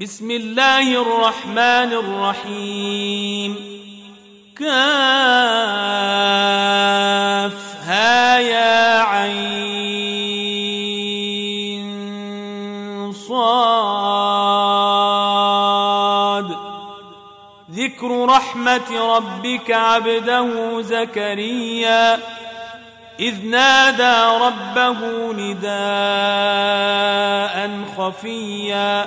بسم الله الرحمن الرحيم. كاف ها يا عين. صاد. ذكر رحمة ربك عبده زكريا. إذ نادى ربه نداء خفيا.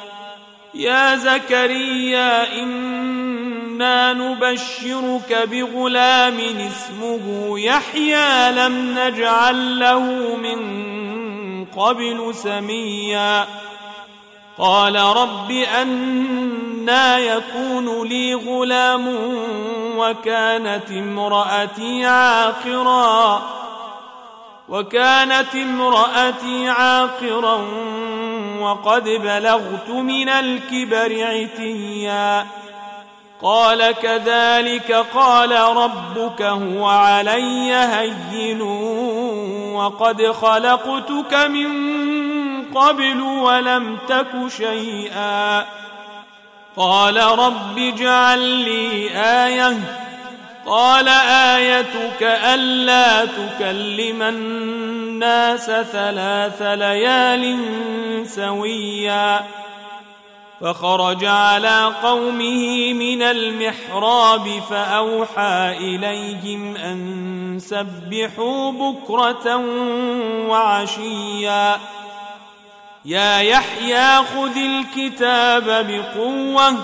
يا زكريا إنا نبشرك بغلام اسمه يحيى لم نجعل له من قبل سميا. قال رب أنا يكون لي غلام وكانت امرأتي عاقرا. وكانت امرأتي عاقرا وقد بلغت من الكبر عتيا. قال كذلك قال ربك هو علي هين وقد خلقتك من قبل ولم تك شيئا. قال رب اجعل لي آية. قال آيتك ألا تكلم الناس ثلاث ليال سويا فخرج على قومه من المحراب فأوحى إليهم أن سبحوا بكرة وعشيا. يا يحيى خذ الكتاب بقوة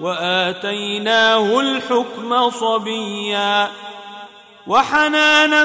وآتيناه الحكم صبيا. وحنانا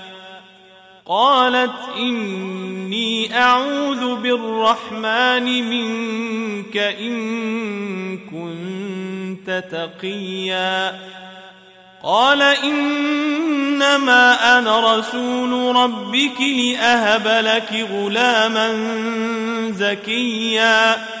قالت إني أعوذ بالرحمن منك إن كنت تقيا. قال إنما أنا رسول ربك لأهب لك غلاما زكيا.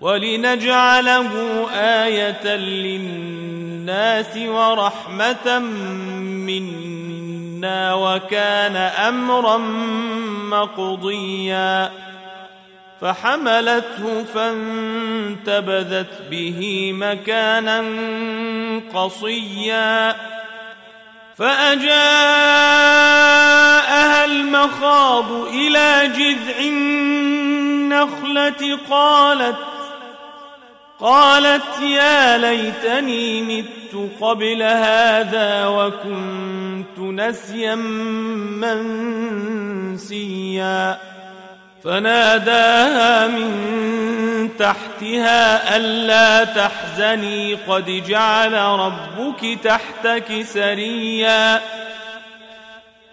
ولنجعله آية للناس ورحمة منا وكان أمرا مقضيا. فحملته فانتبذت به مكانا قصيا. فأجاءها المخاض إلى جذع النخلة قالت قالت يا ليتني مت قبل هذا وكنت نسيا منسيا. فناداها من تحتها ألا تحزني قد جعل ربك تحتك سريا.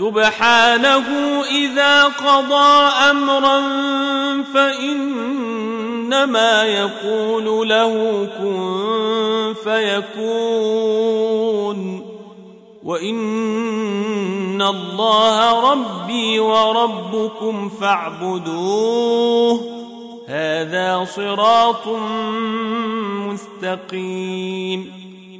سبحانه إذا قضى أمرا فإنما يقول له كن فيكون وإن الله ربي وربكم فاعبدوه هذا صراط مستقيم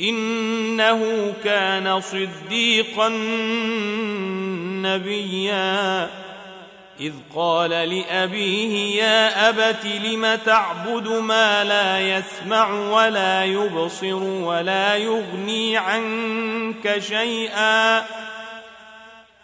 إنه كان صديقا نبيا. إذ قال لأبيه يا أبت لم تعبد ما لا يسمع ولا يبصر ولا يغني عنك شيئا؟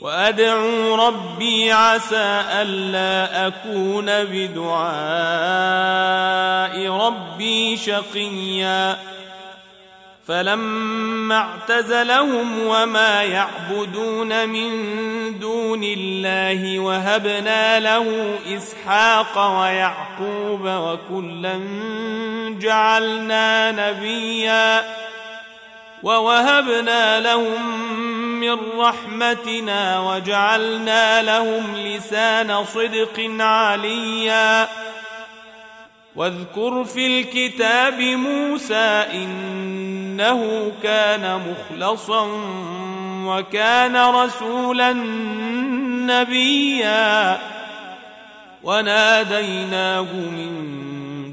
وأدعو ربي عسى ألا أكون بدعاء ربي شقيا. فلما اعتزلهم وما يعبدون من دون الله وهبنا له إسحاق ويعقوب وكلا جعلنا نبيا ووهبنا لهم من رحمتنا وجعلنا لهم لسان صدق عليا. واذكر في الكتاب موسى إنه كان مخلصا وكان رسولا نبيا. وناديناه من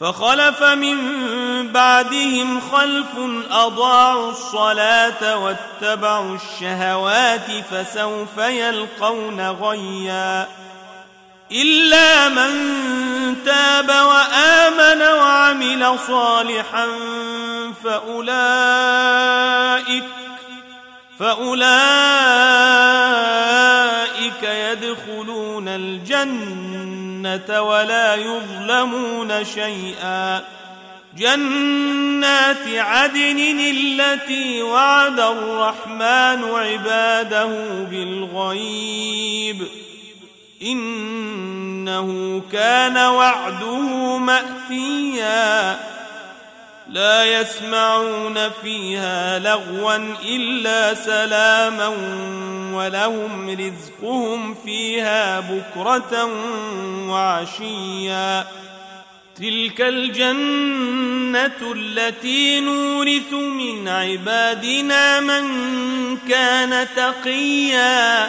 فخلف من بعدهم خلف أضاعوا الصلاة واتبعوا الشهوات فسوف يلقون غيا. إلا من تاب وآمن وعمل صالحا فاولئك فأولئك يدخلون الجنة. الجنة ولا يظلمون شيئا. جنات عدن التي وعد الرحمن عباده بالغيب. إنه كان وعده مأتيا. لا يسمعون فيها لغوا إلا سلاما ولهم رزقهم فيها بكرة وعشيا. تلك الجنة التي نورث من عبادنا من كان تقيا.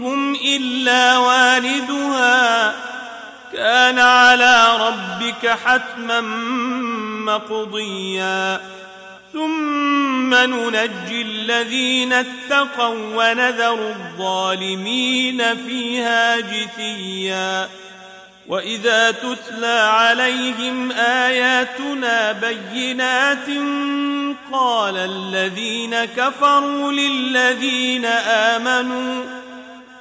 منكم إلا واردها كان على ربك حتما مقضيا. ثم ننجي الذين اتقوا ونذر الظالمين فيها جثيا. وإذا تتلى عليهم آياتنا بينات قال الذين كفروا للذين آمنوا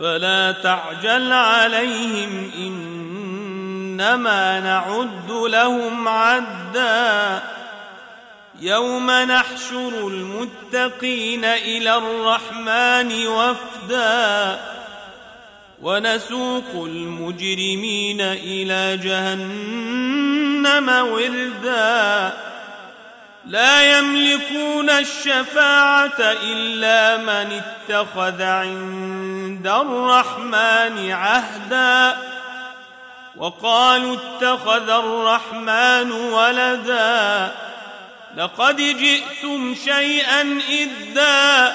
فلا تعجل عليهم إنما نعد لهم عدا. يوم نحشر المتقين إلى الرحمن وفدا. ونسوق المجرمين إلى جهنم وردا. لا يملكون الشفاعة إلا من اتخذ عند الرحمن عهدا. وقالوا اتخذ الرحمن ولدا. لقد جئتم شيئا إدا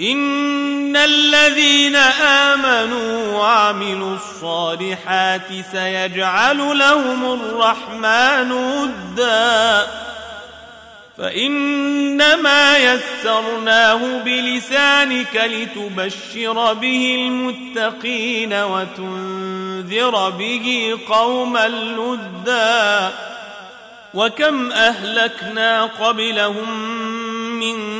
إن الذين آمنوا وعملوا الصالحات سيجعل لهم الرحمن ودا. فإنما يسرناه بلسانك لتبشر به المتقين وتنذر به قوما لدا. وكم أهلكنا قبلهم من